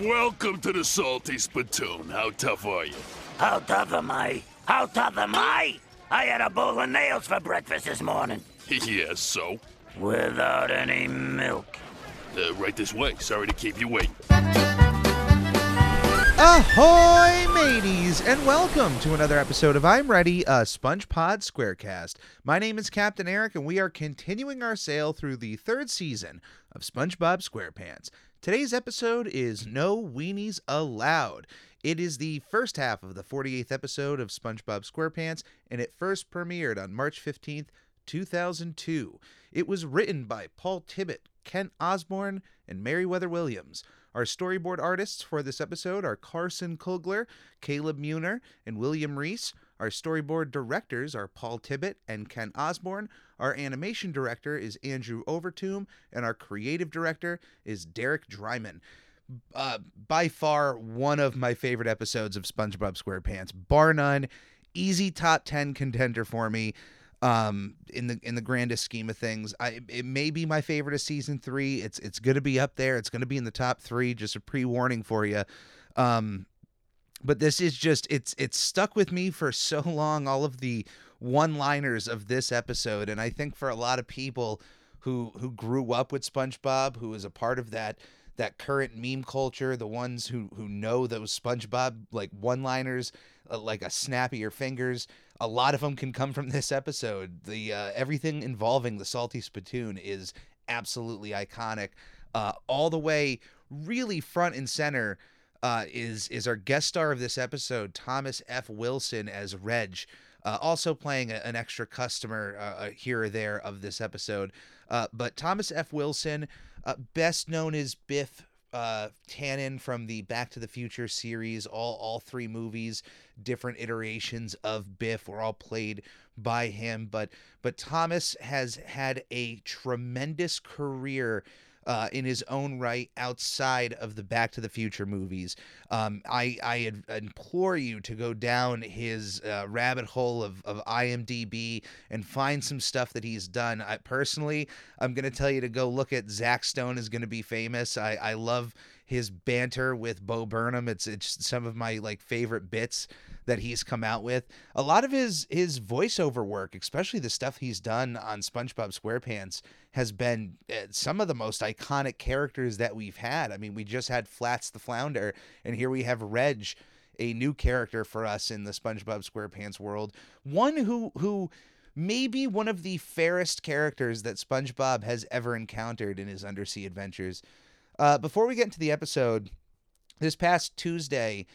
Welcome to the Salty Spittoon. How tough are you? How tough am I? How tough am I? I had a bowl of nails for breakfast this morning. yeah, so? Without any milk. Uh, right this way. Sorry to keep you waiting. Ahoy, mateys, and welcome to another episode of I'm Ready, a SpongePod Squarecast. My name is Captain Eric, and we are continuing our sail through the third season of SpongeBob SquarePants. Today's episode is No Weenies Allowed. It is the first half of the 48th episode of SpongeBob SquarePants, and it first premiered on March 15th, 2002. It was written by Paul Tibbitt, Kent Osborne, and Meriwether Williams. Our storyboard artists for this episode are Carson Kugler, Caleb Meurer, and William Reese. Our storyboard directors are Paul Tibbitt and Kent Osborne. Our animation director is Andrew Overtoom, and our creative director is Derek Drymon. Uh, by far one of my favorite episodes of SpongeBob SquarePants, bar none. Easy top 10 contender for me um in the in the grandest scheme of things. I it may be my favorite of season three. It's it's gonna be up there. It's gonna be in the top three just a pre-warning for you um but this is just it's it's stuck with me for so long. All of the one liners of this episode and i think for a lot of people who who grew up with spongebob who is a part of that that current meme culture the ones who who know those spongebob like one liners uh, like a snap of your fingers a lot of them can come from this episode. The uh, everything involving the salty spittoon is absolutely iconic. Uh, all the way really front and center uh, is is our guest star of this episode, Thomas F. Wilson as Reg, uh, also playing a, an extra customer uh, here or there of this episode. Uh, but Thomas F. Wilson, uh, best known as Biff uh, Tannen from the Back to the Future series, all all three movies, different iterations of Biff were all played by him. But but Thomas has had a tremendous career uh, in his own right outside of the Back to the Future movies. Um, I, I implore you to go down his uh, rabbit hole of, of IMDb and find some stuff that he's done. I, personally, I'm going to tell you to go look at Zach Stone is going to be famous. I, I love his banter with Bo Burnham. It's it's some of my like favorite bits that he's come out with. A lot of his his voiceover work, especially the stuff he's done on SpongeBob SquarePants, has been uh, some of the most iconic characters that we've had. I mean, we just had Flats the Flounder, and here we have Reg, a new character for us in the SpongeBob SquarePants world. One who who maybe one of the fairest characters that SpongeBob has ever encountered in his undersea adventures. Uh, before we get into the episode, this past Tuesday,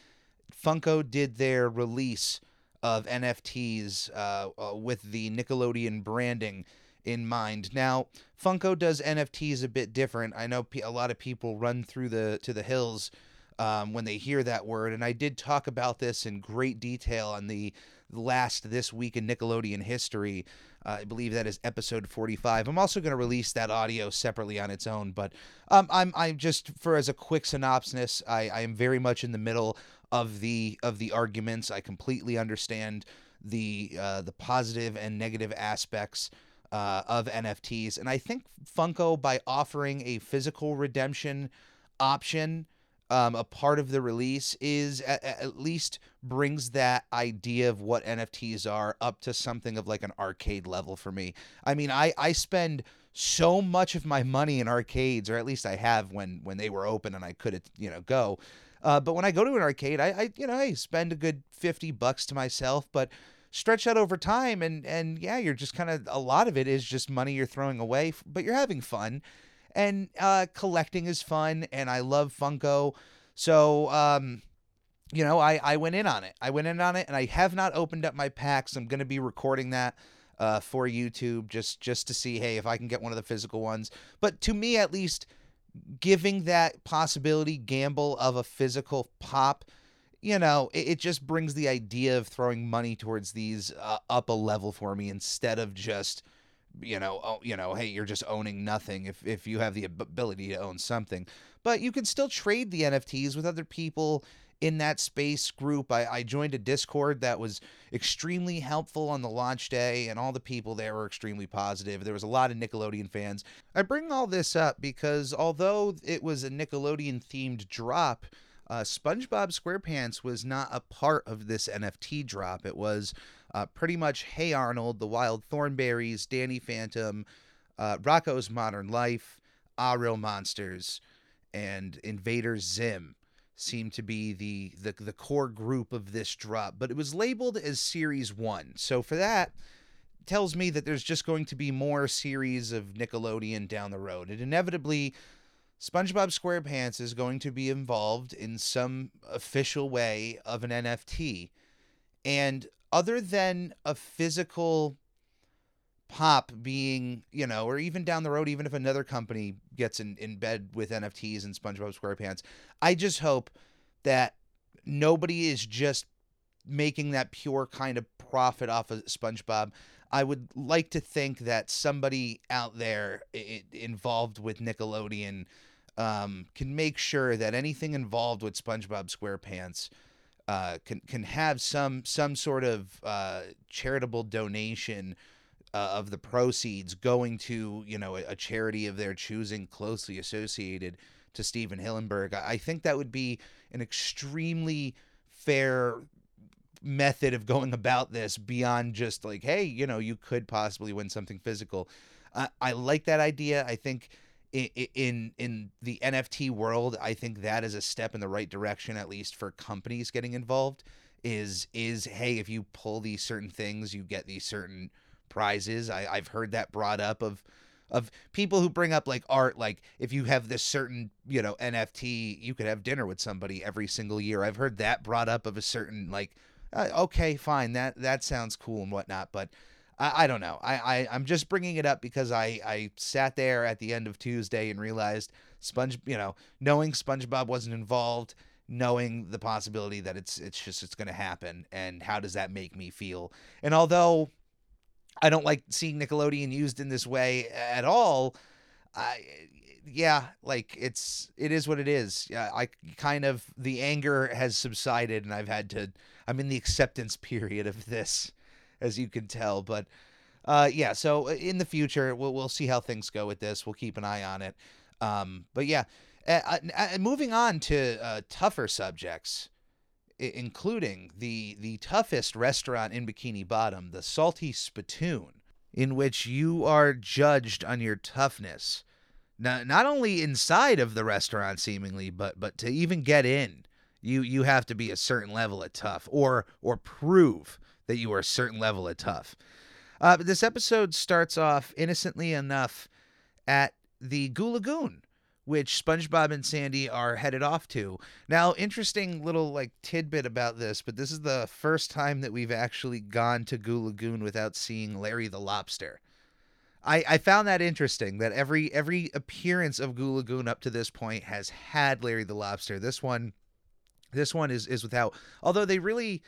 Funko did their release of NFTs uh, uh, with the Nickelodeon branding in mind. Now, Funko does NFTs a bit different. I know a lot of people run through the to the hills um, when they hear that word, and I did talk about this in great detail on the last this week in Nickelodeon history. Uh, I believe that is episode 45. I'm also going to release that audio separately on its own, but um, I'm I'm just for as a quick synopsis, I, I am very much in the middle of the of the arguments. I completely understand the uh, the positive and negative aspects uh, of NFTs, and I think Funko by offering a physical redemption option um, a part of the release is at, at, least brings that idea of what NFTs are up to something of like an arcade level for me. I mean, I I spend so much of my money in arcades, or at least I have when when they were open and I could you know go. Uh, but when I go to an arcade, I, I you know I spend a good fifty bucks to myself, but stretch that over time and and yeah, you're just kind of a lot of it is just money you're throwing away, but you're having fun, and uh, collecting is fun, and I love Funko, so um, you know I I went in on it. I went in on it, and I have not opened up my packs. I'm gonna be recording that. Uh, for YouTube, just just to see, hey, if I can get one of the physical ones. But to me, at least, giving that possibility gamble of a physical pop you know it, it just brings the idea of throwing money towards these uh, up a level for me instead of just you know oh, you know hey you're just owning nothing if if you have the ability to own something. But you can still trade the NFTs with other people in that space group. I, I joined a Discord that was extremely helpful on the launch day, and all the people there were extremely positive. There was a lot of Nickelodeon fans. I bring all this up because although it was a Nickelodeon themed drop, uh, SpongeBob SquarePants was not a part of this NFT drop. It was uh, pretty much Hey Arnold, The Wild Thornberrys, Danny Phantom, uh, Rocko's Modern Life, Ah Real Monsters, and Invader Zim seemed to be the, the the core group of this drop, but it was labeled as Series One. So for that, tells me that there's just going to be more series of Nickelodeon down the road. And inevitably, SpongeBob SquarePants is going to be involved in some official way of an NFT. And other than a physical pop being, you know, or even down the road, even if another company gets in, in bed with NFTs and SpongeBob SquarePants, I just hope that nobody is just making that pure kind of profit off of SpongeBob. I would like to think that somebody out there involved with Nickelodeon um, can make sure that anything involved with SpongeBob SquarePants uh, can can have some some sort of uh, charitable donation uh, of the proceeds going to you know a, a, charity of their choosing closely associated to Stephen Hillenberg. I, I think that would be an extremely fair method of going about this beyond just like hey you know you could possibly win something physical. I, I like that idea. I think in in the NFT world, I think that is a step in the right direction, at least for companies getting involved. Is is hey, if you pull these certain things, you get these certain prizes. I, I've heard that brought up of of people who bring up like art, like if you have this certain you know NFT, you could have dinner with somebody every single year. I've heard that brought up of a certain like, uh, okay, fine, that that sounds cool and whatnot, but I, I don't know. I, I I'm just bringing it up because I I sat there at the end of Tuesday and realized Sponge, you know, knowing SpongeBob wasn't involved, knowing the possibility that it's it's just it's going to happen, and how does that make me feel? And although I don't like seeing Nickelodeon used in this way at all, I yeah, like it's it is what it is. Yeah, I kind of the anger has subsided and I've had to I'm in the acceptance period of this as you can tell. But uh, yeah, so uh, in the future, we'll we'll see how things go with this. We'll keep an eye on it. Um, but yeah, uh, uh, moving on to uh, tougher subjects, including the the toughest restaurant in Bikini Bottom, the Salty Spittoon, in which you are judged on your toughness. Not, not only inside of the restaurant seemingly, but but to even get in, you you have to be a certain level of tough or or prove that you are a certain level of tough. Uh, this episode starts off innocently enough at the Goo Lagoon, which SpongeBob and Sandy are headed off to. Now, interesting little like tidbit about this, but this is the first time that we've actually gone to Goo Lagoon without seeing Larry the Lobster. I, I found that interesting that every every appearance of Goo Lagoon up to this point has had Larry the Lobster. This one this one is is without although they really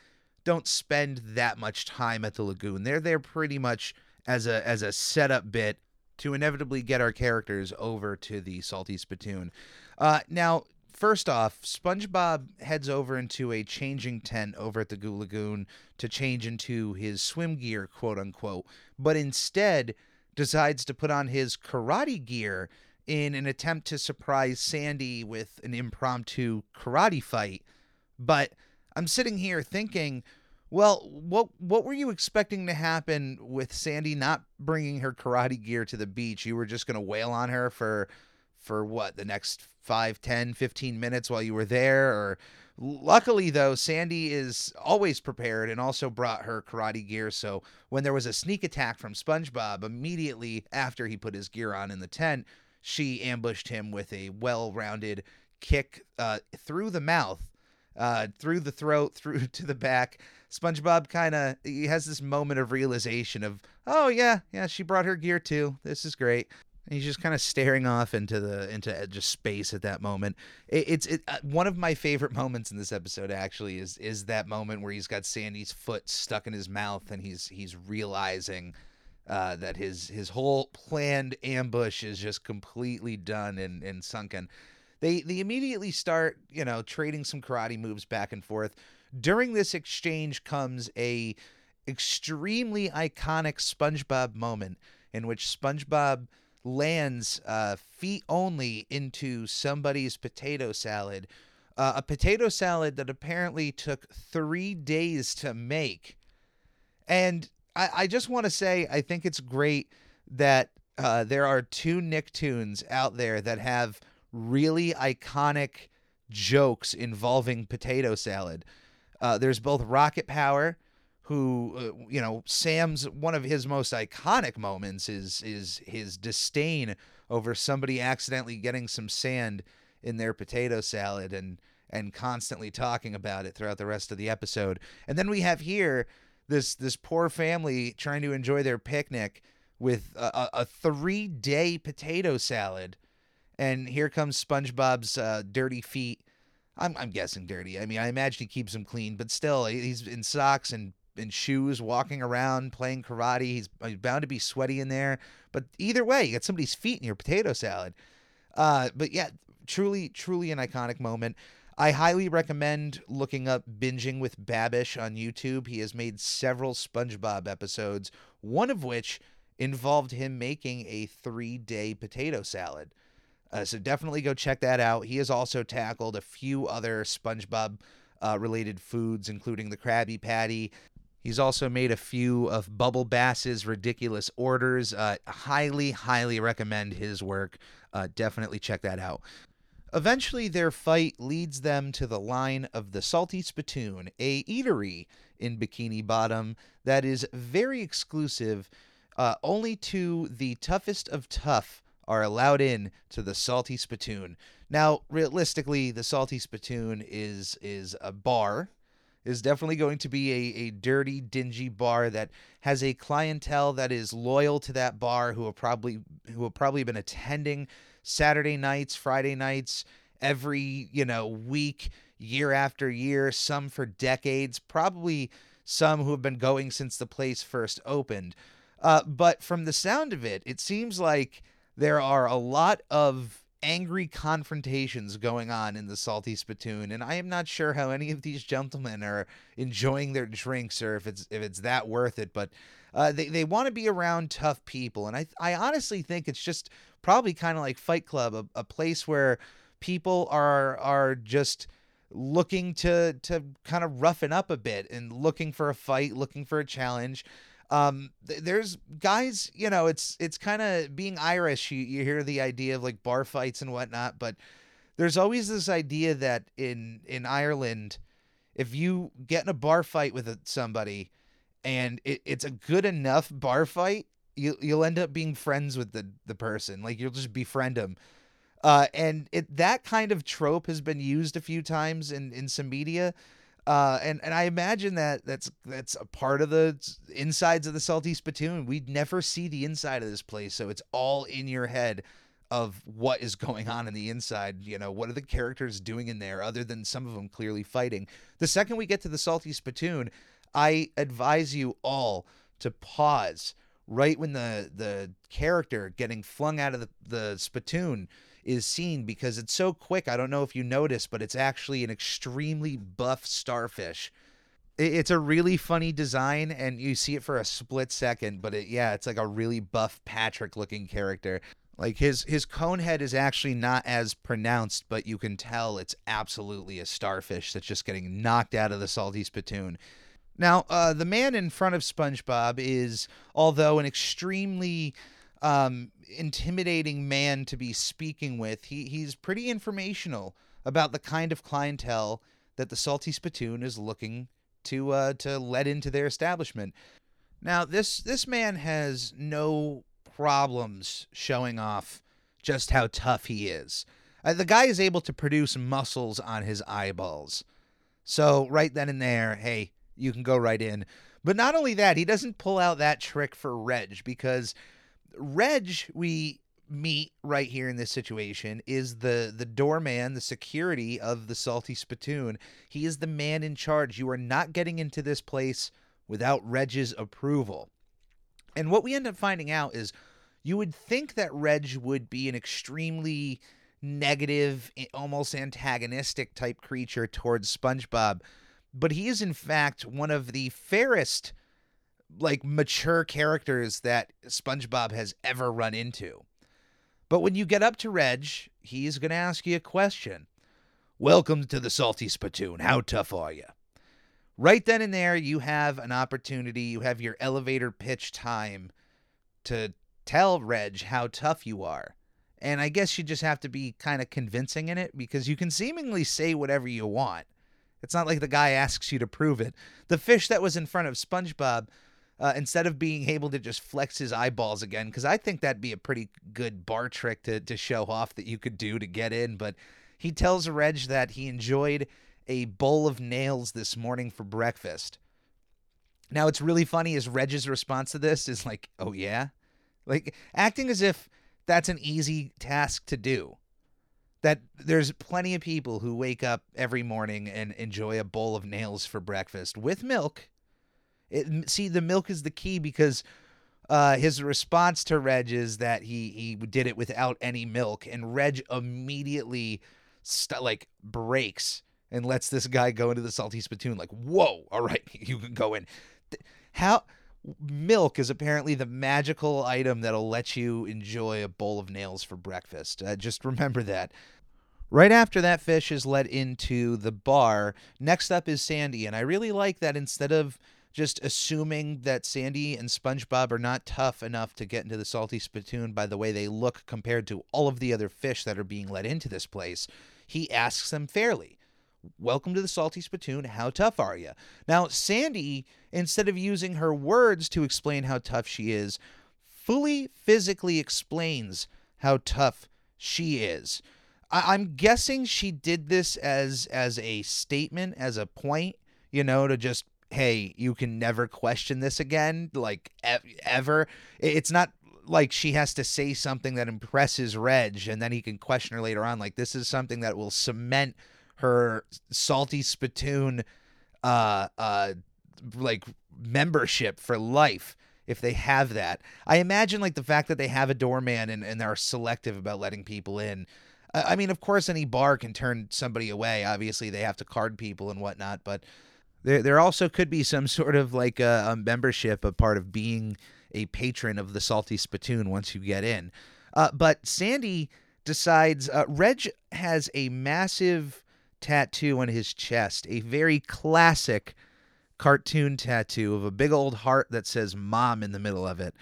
don't spend that much time at the lagoon. They're there pretty much as a as a setup bit to inevitably get our characters over to the salty spittoon. Uh, now, first off, SpongeBob heads over into a changing tent over at the Goo Lagoon to change into his swim gear, quote unquote, but instead decides to put on his karate gear in an attempt to surprise Sandy with an impromptu karate fight. But I'm sitting here thinking, well, what what were you expecting to happen with Sandy not bringing her karate gear to the beach? You were just going to wail on her for for what, the next 5, 10, 15 minutes while you were there or Luckily, though, Sandy is always prepared and also brought her karate gear. So when there was a sneak attack from SpongeBob, immediately after he put his gear on in the tent, she ambushed him with a well rounded kick uh, through the mouth uh, through the throat, through to the back. SpongeBob kind of he has this moment of realization of, oh yeah, yeah, she brought her gear too. This is great. And he's just kind of staring off into the into just space at that moment. It, it's it, uh, one of my favorite moments in this episode. Actually, is is that moment where he's got Sandy's foot stuck in his mouth and he's he's realizing. Uh, that his his whole planned ambush is just completely done and, and sunken They they immediately start, you know, trading some karate moves back and forth. During this exchange comes a extremely iconic SpongeBob moment in which SpongeBob lands uh, feet only into somebody's potato salad. Uh, a potato salad that apparently took three days to make. And I, I just want to say, I think it's great that uh, there are two Nicktoons out there that have really iconic jokes involving potato salad. Uh, there's both Rocket Power, who uh, you know Sam's one of his most iconic moments is is his disdain over somebody accidentally getting some sand in their potato salad and and constantly talking about it throughout the rest of the episode. And then we have here this this poor family trying to enjoy their picnic with a, a three day potato salad. And here comes SpongeBob's uh, dirty feet. I'm, I'm guessing dirty. I mean, I imagine he keeps them clean, but still, he's in socks and in shoes, walking around, playing karate. He's, he's bound to be sweaty in there. But either way, you got somebody's feet in your potato salad. Uh, but yeah, truly, truly an iconic moment. I highly recommend looking up Binging with Babish on YouTube. He has made several SpongeBob episodes, one of which involved him making a three day potato salad. Uh, so definitely go check that out. He has also tackled a few other SpongeBob uh, related foods, including the Krabby Patty, He's also made a few of Bubble Bass's ridiculous orders. Uh, highly, highly recommend his work. Uh, definitely check that out. Eventually, their fight leads them to the line of the Salty Spittoon, a eatery in Bikini Bottom that is very exclusive. Uh, only to the toughest of tough are allowed in to the Salty Spittoon. Now, realistically, the Salty Spittoon is is a bar is definitely going to be a, a dirty, dingy bar that has a clientele that is loyal to that bar who have probably who have probably been attending Saturday nights, Friday nights, every, you know, week, year after year, some for decades, probably some who have been going since the place first opened. Uh, but from the sound of it, it seems like there are a lot of angry confrontations going on in the Salty Spittoon, and I am not sure how any of these gentlemen are enjoying their drinks or if it's if it's that worth it. But uh, they they want to be around tough people, and I I honestly think it's just probably kind of like Fight Club, a, a place where people are are just looking to to kind of roughen up a bit and looking for a fight, looking for a challenge. Um, th- there's guys, you know, it's it's kind of being Irish. You, you hear the idea of like bar fights and whatnot, but there's always this idea that in in Ireland, if you get in a bar fight with somebody, and it, it's a good enough bar fight, you you'll end up being friends with the the person. Like you'll just befriend them. Uh, and it that kind of trope has been used a few times in in some media. Uh, and and I imagine that that's that's a part of the insides of the Salty Spittoon. We'd never see the inside of this place, so it's all in your head of what is going on in the inside. You know, what are the characters doing in there, other than some of them clearly fighting. The second we get to the Salty Spittoon, I advise you all to pause right when the the character getting flung out of the, the spittoon is seen because it's so quick. I don't know if you noticed, but it's actually an extremely buff starfish. It's a really funny design, and you see it for a split second, but it, yeah, it's like a really buff Patrick looking character. Like his his cone head is actually not as pronounced, but you can tell it's absolutely a starfish that's just getting knocked out of the salty spittoon. Now, uh, the man in front of SpongeBob is, although an extremely um, intimidating man to be speaking with. He he's pretty informational about the kind of clientele that the Salty Spittoon is looking to uh, to let into their establishment. Now this this man has no problems showing off just how tough he is. Uh, the guy is able to produce muscles on his eyeballs. So right then and there, hey, you can go right in. But not only that, he doesn't pull out that trick for Reg because Reg, we meet right here in this situation is the the doorman, the security of the Salty Spittoon. He is the man in charge. You are not getting into this place without Reg's approval. And what we end up finding out is you would think that Reg would be an extremely negative, almost antagonistic type creature towards SpongeBob, but he is in fact one of the fairest, like mature characters that SpongeBob has ever run into. But when you get up to Reg, he's going to ask you a question. Welcome to the Salty Spittoon. How tough are you? Right then and there, you have an opportunity, you have your elevator pitch time to tell Reg how tough you are. And I guess you just have to be kind of convincing in it because you can seemingly say whatever you want. It's not like the guy asks you to prove it. The fish that was in front of SpongeBob, uh, instead of being able to just flex his eyeballs again, because I think that'd be a pretty good bar trick to, to show off that you could do to get in, but he tells Reg that he enjoyed a bowl of nails this morning for breakfast. Now, it's really funny is Reg's response to this is like, oh, yeah? Like, acting as if that's an easy task to do. That there's plenty of people who wake up every morning and enjoy a bowl of nails for breakfast with milk. It, see, the milk is the key because uh, his response to Reg is that he he did it without any milk, and Reg immediately st- like breaks and lets this guy go into the salty spittoon. Like, whoa, all right, you can go in. How milk is apparently the magical item that'll let you enjoy a bowl of nails for breakfast. Uh, just remember that. Right after that fish is let into the bar, next up is Sandy. And I really like that instead of just assuming that Sandy and SpongeBob are not tough enough to get into the salty spittoon by the way they look compared to all of the other fish that are being let into this place, he asks them fairly. Welcome to the Salty Spittoon. How tough are you? Now, Sandy, instead of using her words to explain how tough she is, fully physically explains how tough she is. I- I'm guessing she did this as as a statement, as a point, you know, to just hey, you can never question this again, like e- ever. It's not like she has to say something that impresses Reg, and then he can question her later on. Like this is something that will cement her salty spittoon uh uh like membership for life if they have that i imagine like the fact that they have a doorman and, and they're selective about letting people in I I mean, of course, any bar can turn somebody away. Obviously, they have to card people and whatnot, but there there also could be some sort of like a, a membership, a part of being a patron of the Salty Spittoon once you get in. Uh, but Sandy decides uh, Reg has a massive tattoo on his chest, a very classic cartoon tattoo of a big old heart that says "Mom" in the middle of it.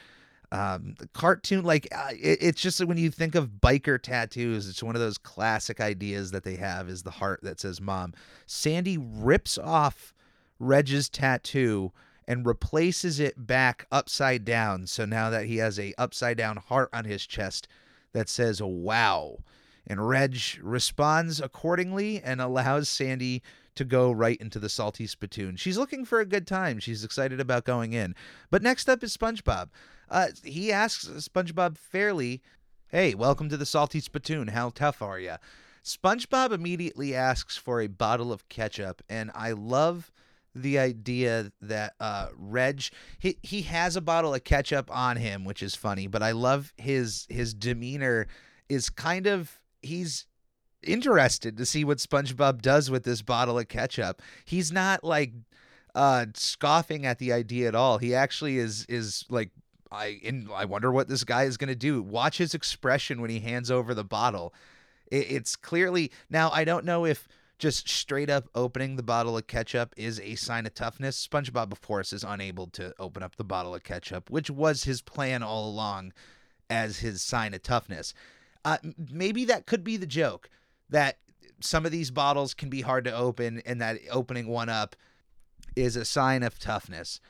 Um, the cartoon, like uh, it, it's just when you think of biker tattoos, it's one of those classic ideas that they have is the heart that says "Mom." Sandy rips off Reg's tattoo and replaces it back upside down. So now that he has a upside down heart on his chest that says "Wow," and Reg responds accordingly and allows Sandy to go right into the salty spittoon. She's looking for a good time. She's excited about going in. But next up is SpongeBob. Uh, he asks SpongeBob fairly, "Hey, welcome to the salty spittoon. How tough are you?" SpongeBob immediately asks for a bottle of ketchup, and I love the idea that uh, Reg he he has a bottle of ketchup on him, which is funny. But I love his his demeanor is kind of he's interested to see what SpongeBob does with this bottle of ketchup. He's not like uh scoffing at the idea at all. He actually is is like I in I wonder what this guy is going to do. Watch his expression when he hands over the bottle. It, it's clearly now I don't know if just straight up opening the bottle of ketchup is a sign of toughness. SpongeBob, of course, is unable to open up the bottle of ketchup, which was his plan all along as his sign of toughness. Uh, maybe that could be the joke that some of these bottles can be hard to open, and that opening one up is a sign of toughness.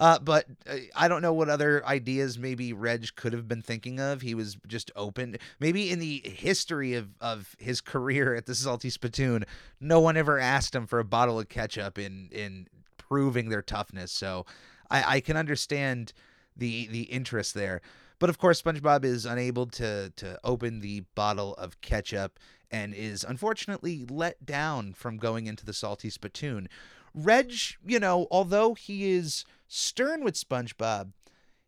Uh, but uh, I don't know what other ideas maybe Reg could have been thinking of. He was just open. Maybe in the history of, of his career at the Salty Spittoon, no one ever asked him for a bottle of ketchup in in proving their toughness. So I, I can understand the the interest there. But of course, SpongeBob is unable to to open the bottle of ketchup and is unfortunately let down from going into the Salty Spittoon. Reg, you know, although he is stern with SpongeBob,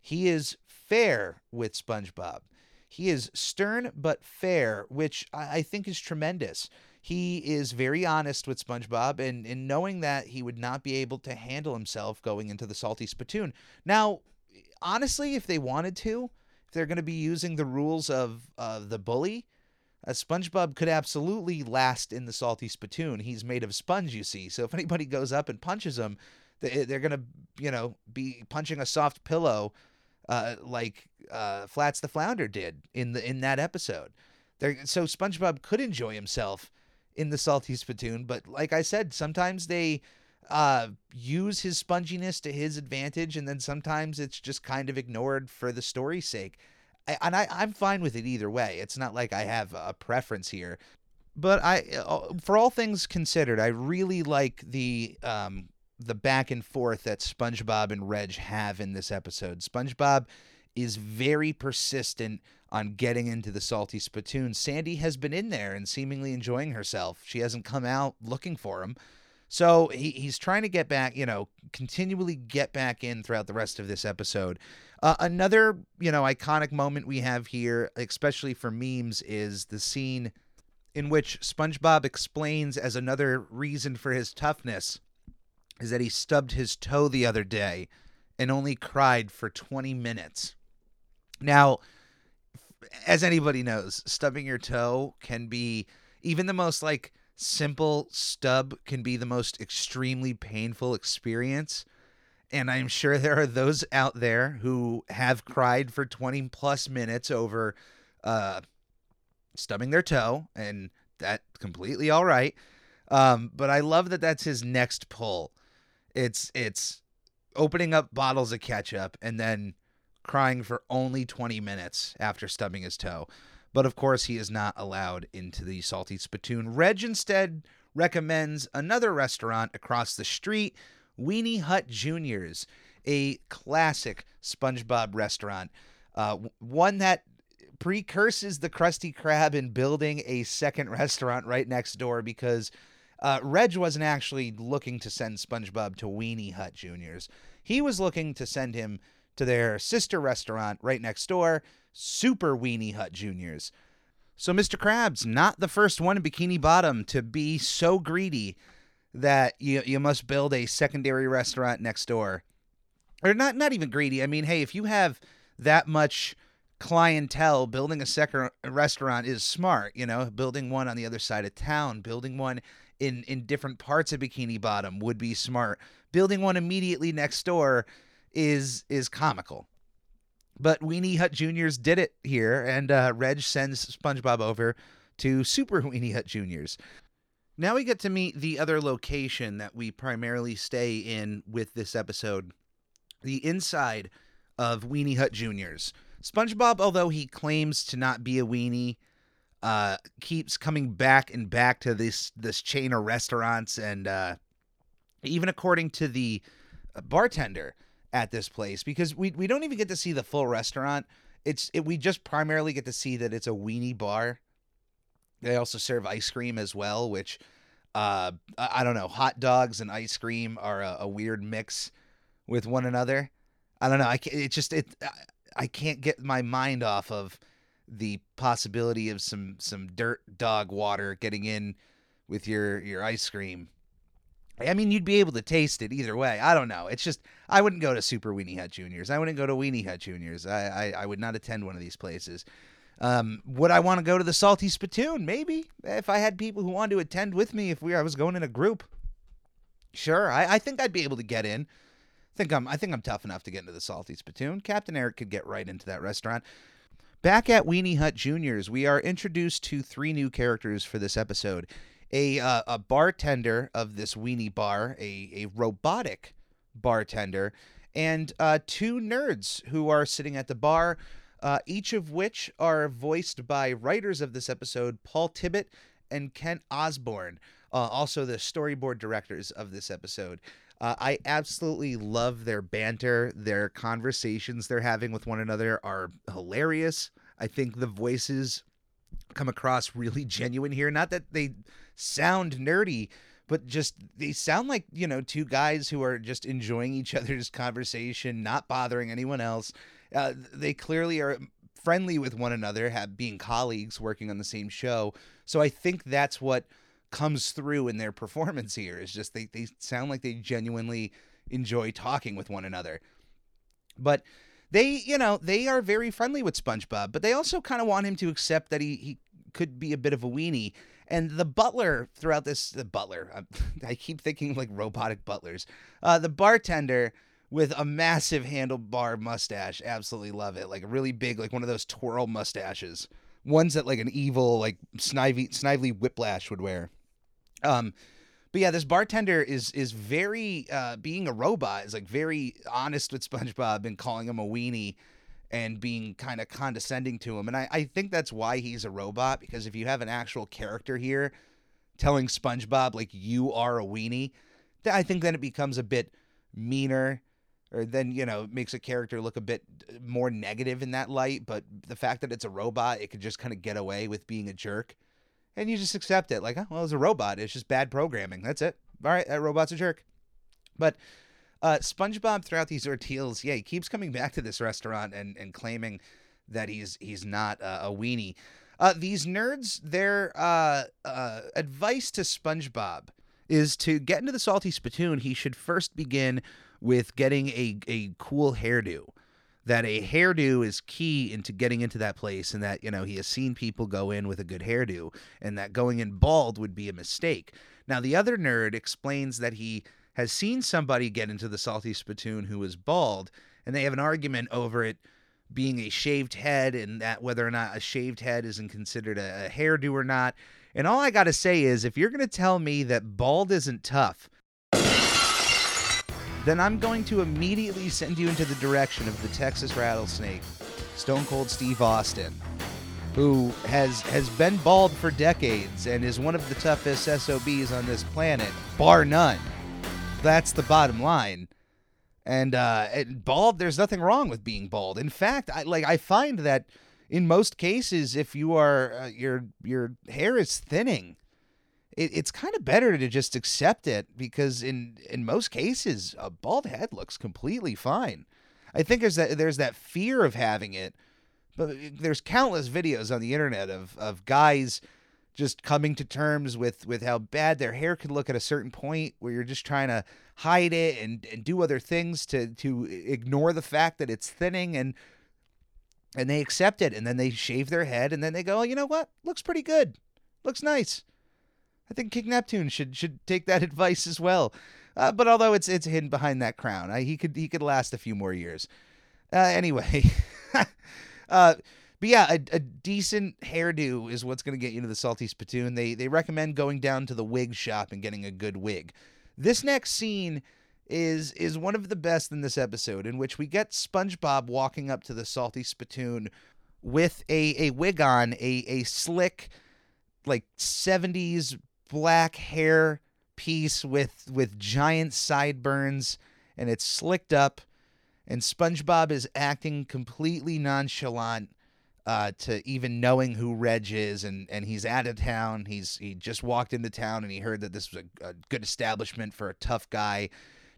he is fair with SpongeBob. He is stern but fair, which I, think is tremendous. He is very honest with SpongeBob and, and knowing that he would not be able to handle himself going into the salty spittoon. Now, honestly, if they wanted to, if they're going to be using the rules of uh, the bully, uh, SpongeBob could absolutely last in the salty spittoon. He's made of sponge, you see. So if anybody goes up and punches him, they, they're to, you know, be punching a soft pillow uh, like uh, Flats the Flounder did in the in that episode. There, so SpongeBob could enjoy himself in the salty spittoon, but like I said, sometimes they uh, use his sponginess to his advantage, and then sometimes it's just kind of ignored for the story's sake. And I, I'm fine with it either way. It's not like I have a preference here, but I, uh, for all things considered, I really like the um, the back and forth that SpongeBob and Reg have in this episode. SpongeBob is very persistent on getting into the salty spittoon. Sandy has been in there and seemingly enjoying herself. She hasn't come out looking for him. So he, he's trying to get back, you know, continually get back in throughout the rest of this episode. Uh, another, you know, iconic moment we have here, especially for memes, is the scene in which SpongeBob explains as another reason for his toughness is that he stubbed his toe the other day and only cried for 20 minutes. Now, as anybody knows, stubbing your toe can be even the most like simple stub can be the most extremely painful experience. And I'm sure there are those out there who have cried for 20 plus minutes over uh, stubbing their toe, and that's completely all right. Um, but I love that that's his next pull. It's it's opening up bottles of ketchup and then crying for only 20 minutes after stubbing his toe. But of course, he is not allowed into the salty spittoon. Reg instead recommends another restaurant across the street, Weenie Hut Juniors, a classic SpongeBob restaurant, uh, one that precurses the Krusty Krab in building a second restaurant right next door because uh, Reg wasn't actually looking to send SpongeBob to Weenie Hut Juniors. He was looking to send him to their sister restaurant right next door, Super Weenie Hut Juniors. So Mr. Krabs, not the first one in Bikini Bottom to be so greedy that you you must build a secondary restaurant next door. Or not not even greedy. I mean, hey, if you have that much clientele, building a second restaurant is smart, you know, building one on the other side of town, building one in in different parts of Bikini Bottom would be smart. Building one immediately next door is is comical. But Weenie Hut Juniors did it here, and uh, Reg sends SpongeBob over to Super Weenie Hut Juniors. Now we get to meet the other location that we primarily stay in with this episode the inside of Weenie Hut Juniors. SpongeBob, although he claims to not be a weenie, uh, keeps coming back and back to this this chain of restaurants, and uh, even according to the bartender, at this place because we we don't even get to see the full restaurant. It's it, we just primarily get to see that it's a weenie bar. They also serve ice cream as well, which uh I don't know, hot dogs and ice cream are a, a weird mix with one another. I don't know. I can't, it just it I can't get my mind off of the possibility of some some dirt dog water getting in with your your ice cream I mean, you'd be able to taste it either way. I don't know. It's just I wouldn't go to Super Weenie Hut Juniors. I wouldn't go to Weenie Hut Juniors. I I, I would not attend one of these places. Um, would I want to go to the Salty Spittoon? Maybe if I had people who wanted to attend with me. If we I was going in a group, sure. I, I think I'd be able to get in. I think I'm I think I'm tough enough to get into the Salty Spittoon. Captain Eric could get right into that restaurant. Back at Weenie Hut Juniors, we are introduced to three new characters for this episode a uh, a bartender of this weenie bar, a a robotic bartender, and uh, two nerds who are sitting at the bar. Uh, each of which are voiced by writers of this episode, Paul Tibbitt and Kent Osborne, uh, also the storyboard directors of this episode. Uh, I absolutely love their banter. Their conversations they're having with one another are hilarious. I think the voices come across really genuine here. Not that they sound nerdy, but just they sound like, you know, two guys who are just enjoying each other's conversation, not bothering anyone else. Uh, they clearly are friendly with one another, have being colleagues working on the same show. So I think that's what comes through in their performance here is just they, they sound like they genuinely enjoy talking with one another. But they, you know, they are very friendly with SpongeBob, but they also kind of want him to accept that he, he could be a bit of a weenie. And the butler throughout this, the butler, I, I keep thinking like robotic butlers, uh, the bartender with a massive handlebar mustache, absolutely love it. Like really big, like one of those twirl mustaches, ones that like an evil, like Snidely, Snidely Whiplash would wear. Um, but yeah, this bartender is is very uh, being a robot is like very honest with SpongeBob and calling him a weenie and being kind of condescending to him. And I, I think that's why he's a robot because if you have an actual character here telling SpongeBob like you are a weenie, I think then it becomes a bit meaner or then you know makes a character look a bit uh, more negative in that light but the fact that it's a robot it could just kind of get away with being a jerk and you just accept it like oh, well it's a robot it's just bad programming that's it all right that robot's a jerk but uh, spongebob throughout these ordeals yeah he keeps coming back to this restaurant and, and claiming that he's he's not uh, a weenie. Uh, these nerds their uh, uh, advice to spongebob is to get into the salty spittoon he should first begin with getting a, a cool hairdo. That a hairdo is key into getting into that place and that you know he has seen people go in with a good hairdo and that going in bald would be a mistake. Now the other nerd explains that he has seen somebody get into the salty spittoon who is bald and they have an argument over it being a shaved head and that whether or not a shaved head isn't considered a, a hairdo or not and all i got to say is if you're going to tell me that bald isn't tough then I'm going to immediately send you into the direction of the Texas Rattlesnake, Stone Cold Steve Austin, who has has been bald for decades and is one of the toughest SOBs on this planet, bar none. That's the bottom line. And uh, and bald, there's nothing wrong with being bald. In fact, I like I find that in most cases, if you are uh, your your hair is thinning, it, it's kind of better to just accept it because in in most cases a bald head looks completely fine. I think there's that there's that fear of having it, but there's countless videos on the internet of of guys just coming to terms with with how bad their hair can look at a certain point where you're just trying to hide it and and do other things to to ignore the fact that it's thinning and and they accept it and then they shave their head and then they go, oh, you know what? Looks pretty good. Looks nice. I think King Neptune should should take that advice as well. Uh, but although it's it's hidden behind that crown, I, he could he could last a few more years. Uh, anyway, uh, but yeah, a, a, decent hairdo is what's going to get you to the salty spittoon. They they recommend going down to the wig shop and getting a good wig. This next scene is is one of the best in this episode, in which we get SpongeBob walking up to the salty spittoon with a a wig on, a a slick like 70s black hair piece with with giant sideburns and it's slicked up and SpongeBob is acting completely nonchalant uh, to even knowing who Reg is and and he's out of town. He's he just walked into town and he heard that this was a, a good establishment for a tough guy.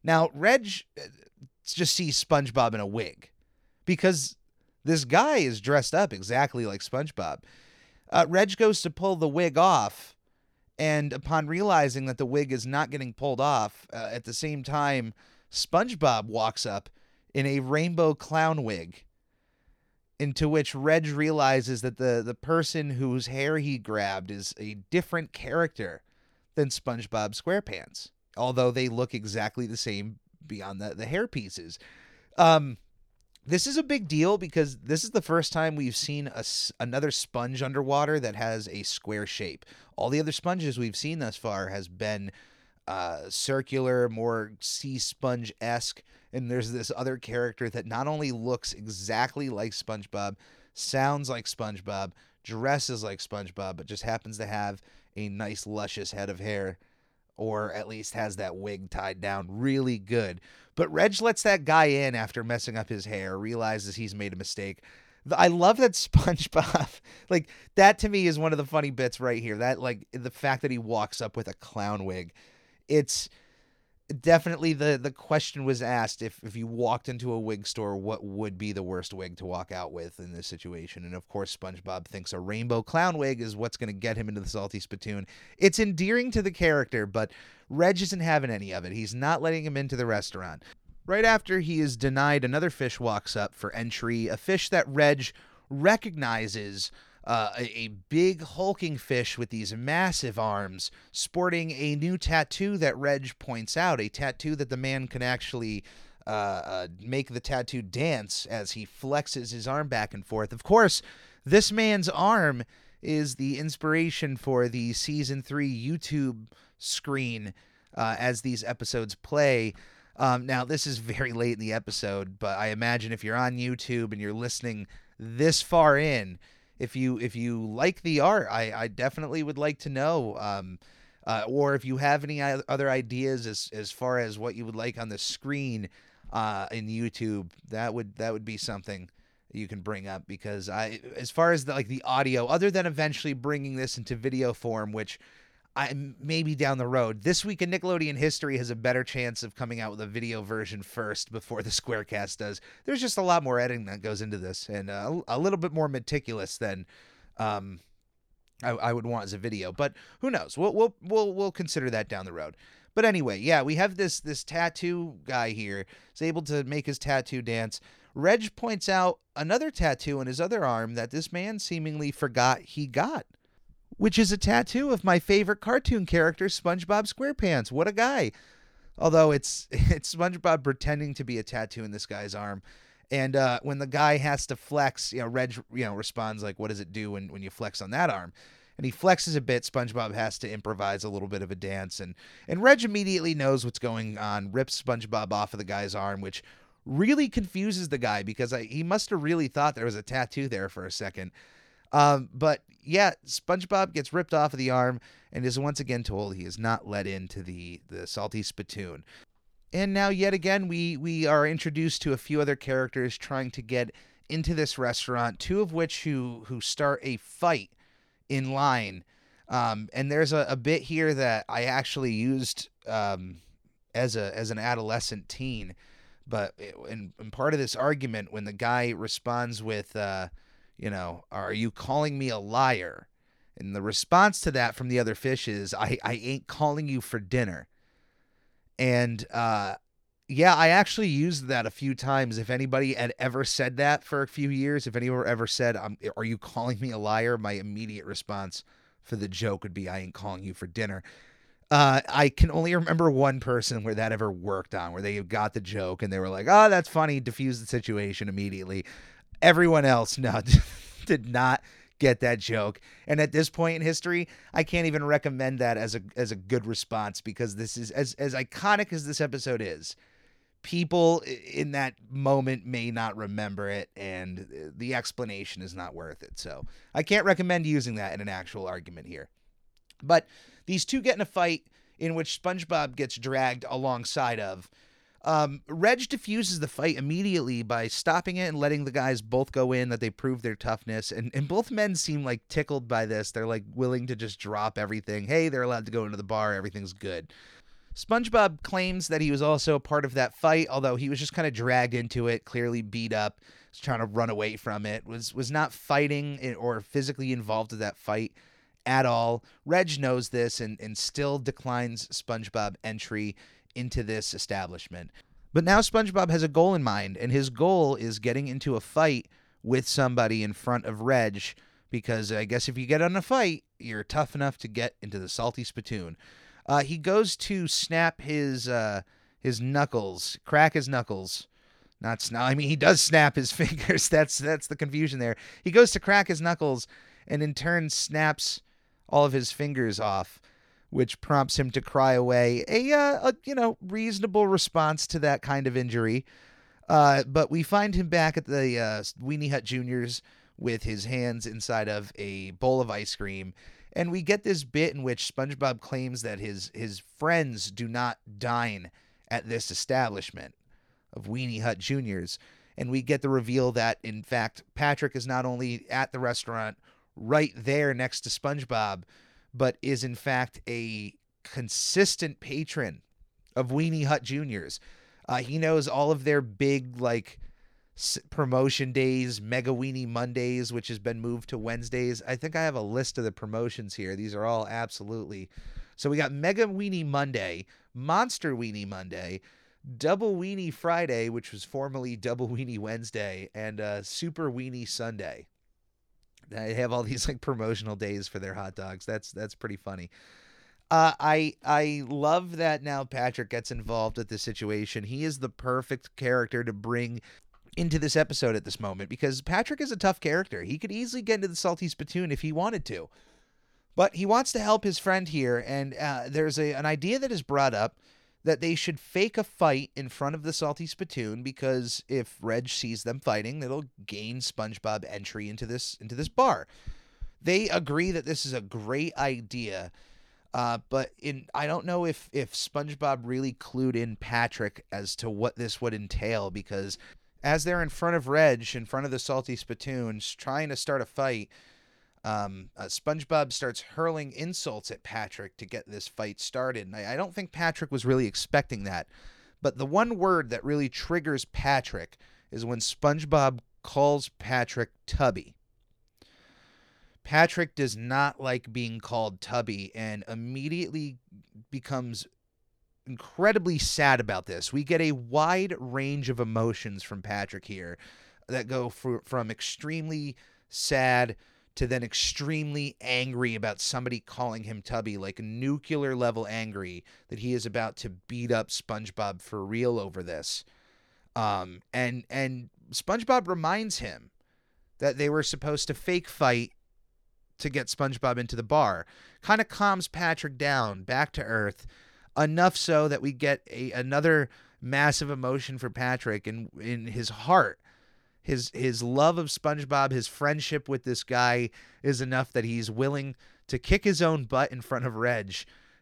Now Reg uh, just sees SpongeBob in a wig because this guy is dressed up exactly like SpongeBob. Uh, Reg goes to pull the wig off and upon realizing that the wig is not getting pulled off, uh, at the same time, SpongeBob walks up in a rainbow clown wig. Into which Reg realizes that the, the person whose hair he grabbed is a different character than SpongeBob SquarePants, although they look exactly the same beyond the, the hair pieces. Um, this is a big deal because this is the first time we've seen a, another sponge underwater that has a square shape. All the other sponges we've seen thus far has been uh, circular, more sea sponge esque. And there's this other character that not only looks exactly like SpongeBob, sounds like SpongeBob, dresses like SpongeBob, but just happens to have a nice, luscious head of hair, or at least has that wig tied down really good. But Reg lets that guy in after messing up his hair, realizes he's made a mistake. I love that SpongeBob. like that to me is one of the funny bits right here. That like the fact that he walks up with a clown wig. It's definitely the the question was asked if if you walked into a wig store what would be the worst wig to walk out with in this situation? And of course SpongeBob thinks a rainbow clown wig is what's going to get him into the salty spittoon. It's endearing to the character but Reg isn't having any of it. He's not letting him into the restaurant. Right after he is denied another fish walks up for entry a fish that Reg recognizes uh, a, a, big hulking fish with these massive arms, sporting a new tattoo that Reg points out, a tattoo that the man can actually uh, uh, make the tattoo dance as he flexes his arm back and forth. Of course, this man's arm is the inspiration for the season three YouTube screen uh, as these episodes play. Um, now, this is very late in the episode, but I imagine if you're on YouTube and you're listening this far in, if you if you like the art, I, I definitely would like to know. Um, uh, or if you have any other ideas as as far as what you would like on the screen uh, in YouTube, that would that would be something you can bring up because I as far as the, like the audio, other than eventually bringing this into video form, which I maybe down the road. This week in Nickelodeon history has a better chance of coming out with a video version first before the Squarecast does. There's just a lot more editing that goes into this, and uh, a little bit more meticulous than um, I, I, would want as a video. But who knows? We'll we'll we'll we'll consider that down the road. But anyway, yeah, we have this this tattoo guy here. Is able to make his tattoo dance. Reg points out another tattoo on his other arm that this man seemingly forgot he got which is a tattoo of my favorite cartoon character, SpongeBob SquarePants. What a guy! Although it's it's SpongeBob pretending to be a tattoo in this guy's arm. And uh, when the guy has to flex, you know, Reg, you know, responds like, "What does it do when when you flex on that arm?" And he flexes a bit. SpongeBob has to improvise a little bit of a dance, and and Reg immediately knows what's going on. Rips SpongeBob off of the guy's arm, which really confuses the guy because I, he must have really thought there was a tattoo there for a second. Um, but yeah, SpongeBob gets ripped off of the arm and is once again told he is not let into the the salty spittoon. And now yet again we we are introduced to a few other characters trying to get into this restaurant, two of which who who start a fight in line. Um, and there's a, a bit here that I actually used um, as a as an adolescent teen, but in, in part of this argument when the guy responds with uh, you know, are you calling me a liar? And the response to that from the other fish is, I, I ain't calling you for dinner. And uh, yeah, I actually used that a few times. If anybody had ever said that for a few years, if anyone ever said, Are you calling me a liar? My immediate response for the joke would be, I ain't calling you for dinner. Uh, I can only remember one person where that ever worked on, where they got the joke and they were like, "Oh, that's funny," diffuse the situation immediately. Everyone else, no, did not get that joke. And at this point in history, I can't even recommend that as a as a good response because this is as as iconic as this episode is. People in that moment may not remember it, and the explanation is not worth it. So I can't recommend using that in an actual argument here. But these two get in a fight in which SpongeBob gets dragged alongside of um, Reg diffuses the fight immediately by stopping it and letting the guys both go in that they prove their toughness. And, and both men seem like tickled by this. They're like willing to just drop everything. Hey, they're allowed to go into the bar. Everything's good. SpongeBob claims that he was also a part of that fight, although he was just kind of dragged into it, clearly beat up, was trying to run away from it, was was not fighting or physically involved in that fight at all. Reg knows this and, and still declines SpongeBob entry into this establishment. But now SpongeBob has a goal in mind, and his goal is getting into a fight with somebody in front of Reg, because I guess if you get on a fight, you're tough enough to get into the salty spittoon. Uh, he goes to snap his uh, his knuckles, crack his knuckles. Not snap. I mean, he does snap his fingers. That's that's the confusion there. He goes to crack his knuckles, and in turn snaps all of his fingers off which prompts him to cry away. A, uh, a you know reasonable response to that kind of injury. Uh, but we find him back at the uh, Weenie Hut Juniors with his hands inside of a bowl of ice cream, and we get this bit in which SpongeBob claims that his his friends do not dine at this establishment of Weenie Hut Juniors, and we get the reveal that in fact Patrick is not only at the restaurant right there next to SpongeBob but is in fact a consistent patron of Weenie Hut Juniors. Uh, he knows all of their big like s- promotion days, Mega Weenie Mondays, which has been moved to Wednesdays. I think I have a list of the promotions here. These are all absolutely. So we got Mega Weenie Monday, Monster Weenie Monday, Double Weenie Friday, which was formerly Double Weenie Wednesday, and uh, Super Weenie Sunday. They have all these like promotional days for their hot dogs. That's that's pretty funny. Uh, I I love that now Patrick gets involved with the situation. He is the perfect character to bring into this episode at this moment because Patrick is a tough character. He could easily get into the salty spittoon if he wanted to, but he wants to help his friend here. And uh, there's a an idea that is brought up that they should fake a fight in front of the salty spittoon because if Reg sees them fighting, it'll gain SpongeBob entry into this into this bar. They agree that this is a great idea. Uh, but in I don't know if if SpongeBob really clued in Patrick as to what this would entail because as they're in front of Reg, in front of the salty spittoons, trying to start a fight, um, uh, SpongeBob starts hurling insults at Patrick to get this fight started. And I, I don't think Patrick was really expecting that. But the one word that really triggers Patrick is when SpongeBob calls Patrick Tubby. Patrick does not like being called Tubby and immediately becomes incredibly sad about this. We get a wide range of emotions from Patrick here that go for, from extremely sad to then extremely angry about somebody calling him Tubby, like nuclear level angry that he is about to beat up SpongeBob for real over this. Um, and and SpongeBob reminds him that they were supposed to fake fight to get SpongeBob into the bar. Kind of calms Patrick down back to earth enough so that we get a another massive emotion for Patrick and in his heart. His his love of SpongeBob, his friendship with this guy is enough that he's willing to kick his own butt in front of Reg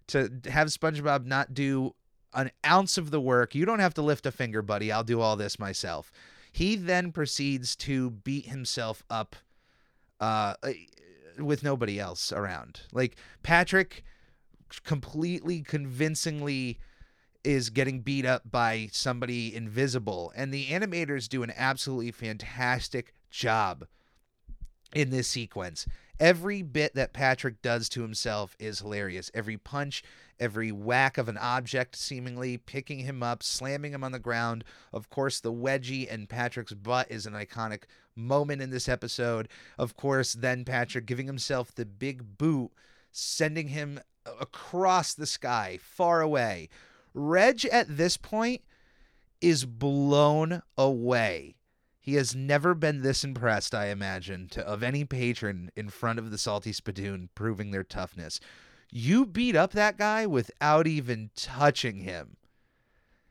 to have SpongeBob not do an ounce of the work. You don't have to lift a finger, buddy. I'll do all this myself. He then proceeds to beat himself up uh, with nobody else around. Like Patrick completely convincingly is getting beat up by somebody invisible and the animators do an absolutely fantastic job in this sequence. Every bit that Patrick does to himself is hilarious. Every punch, every whack of an object, seemingly picking him up, slamming him on the ground. Of course, the wedgie and Patrick's butt is an iconic moment in this episode. Of course, then Patrick giving himself the big boot, sending him across the sky, far away. Reg at this point is blown away. He has never been this impressed, I imagine, to, of any patron in front of the Salty Spittoon proving their toughness. You beat up that guy without even touching him.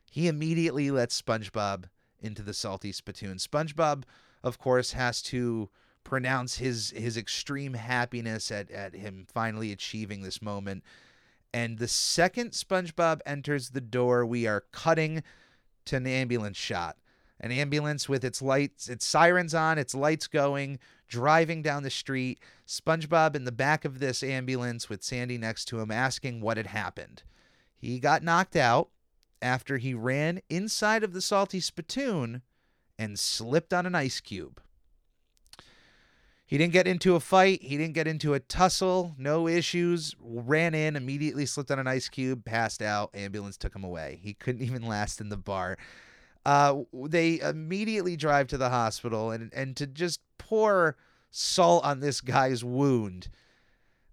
He immediately lets SpongeBob into the Salty Spittoon. SpongeBob, of course, has to pronounce his his extreme happiness at, at him finally achieving this moment. And the second SpongeBob enters the door, we are cutting to an ambulance shot an ambulance with its lights, its sirens on, its lights going, driving down the street. SpongeBob in the back of this ambulance with Sandy next to him asking what had happened. He got knocked out after he ran inside of the salty spittoon and slipped on an ice cube. He didn't get into a fight. He didn't get into a tussle. No issues. Ran in, immediately slipped on an ice cube, passed out. Ambulance took him away. He couldn't even last in the bar. Uh, they immediately drive to the hospital and, and to just pour salt on this guy's wound.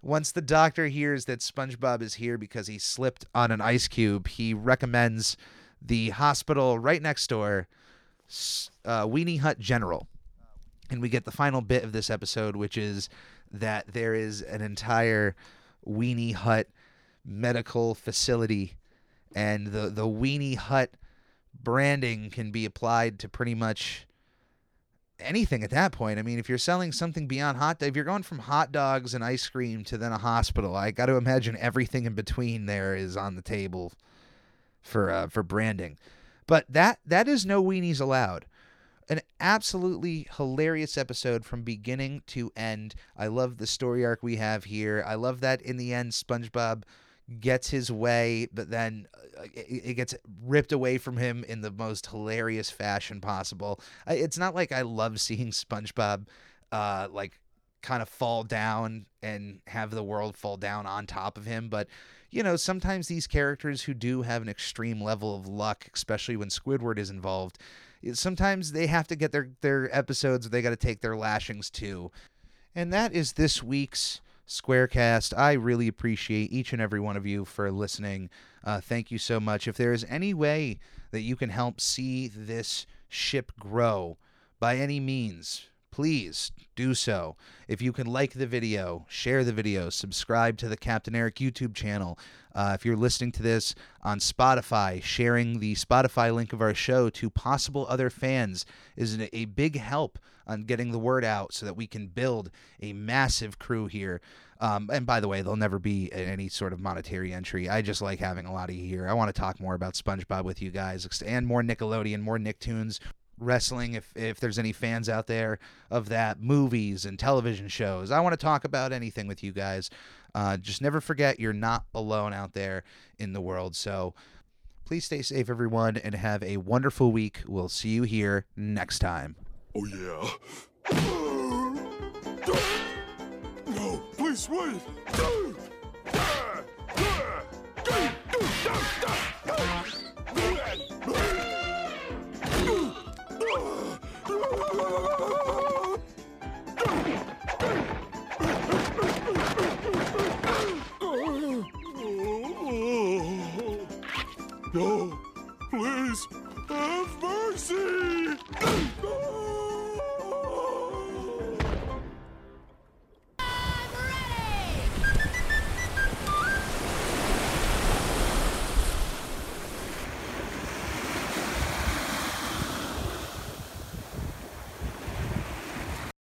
Once the doctor hears that SpongeBob is here because he slipped on an ice cube, he recommends the hospital right next door, uh, Weenie Hut General. And we get the final bit of this episode, which is that there is an entire Weenie Hut medical facility, and the the Weenie Hut branding can be applied to pretty much anything at that point. I mean, if you're selling something beyond hot, if you're going from hot dogs and ice cream to then a hospital, I got to imagine everything in between there is on the table for uh, for branding. But that that is no weenies allowed. An absolutely hilarious episode from beginning to end. I love the story arc we have here. I love that in the end, SpongeBob gets his way, but then uh, it, it gets ripped away from him in the most hilarious fashion possible. It's not like I love seeing SpongeBob uh, like kind of fall down and have the world fall down on top of him, but you know, sometimes these characters who do have an extreme level of luck, especially when Squidward is involved, sometimes they have to get their their episodes they got to take their lashings too. And that is this week's Squarecast. I really appreciate each and every one of you for listening. Uh, thank you so much. If there is any way that you can help see this ship grow by any means, please do so. If you can like the video, share the video, subscribe to the Captain Eric YouTube channel. Uh, if you're listening to this on Spotify, sharing the Spotify link of our show to possible other fans is a big help on getting the word out so that we can build a massive crew here. Um, and by the way, there'll never be any sort of monetary entry. I just like having a lot of you here. I want to talk more about SpongeBob with you guys and more Nickelodeon, more Nicktoons, wrestling if if there's any fans out there of that movies and television shows. I want to talk about anything with you guys. Uh, just never forget you're not alone out there in the world. So please stay safe everyone and have a wonderful week. We'll see you here next time. Oh, yeah? No, please wait! Oh!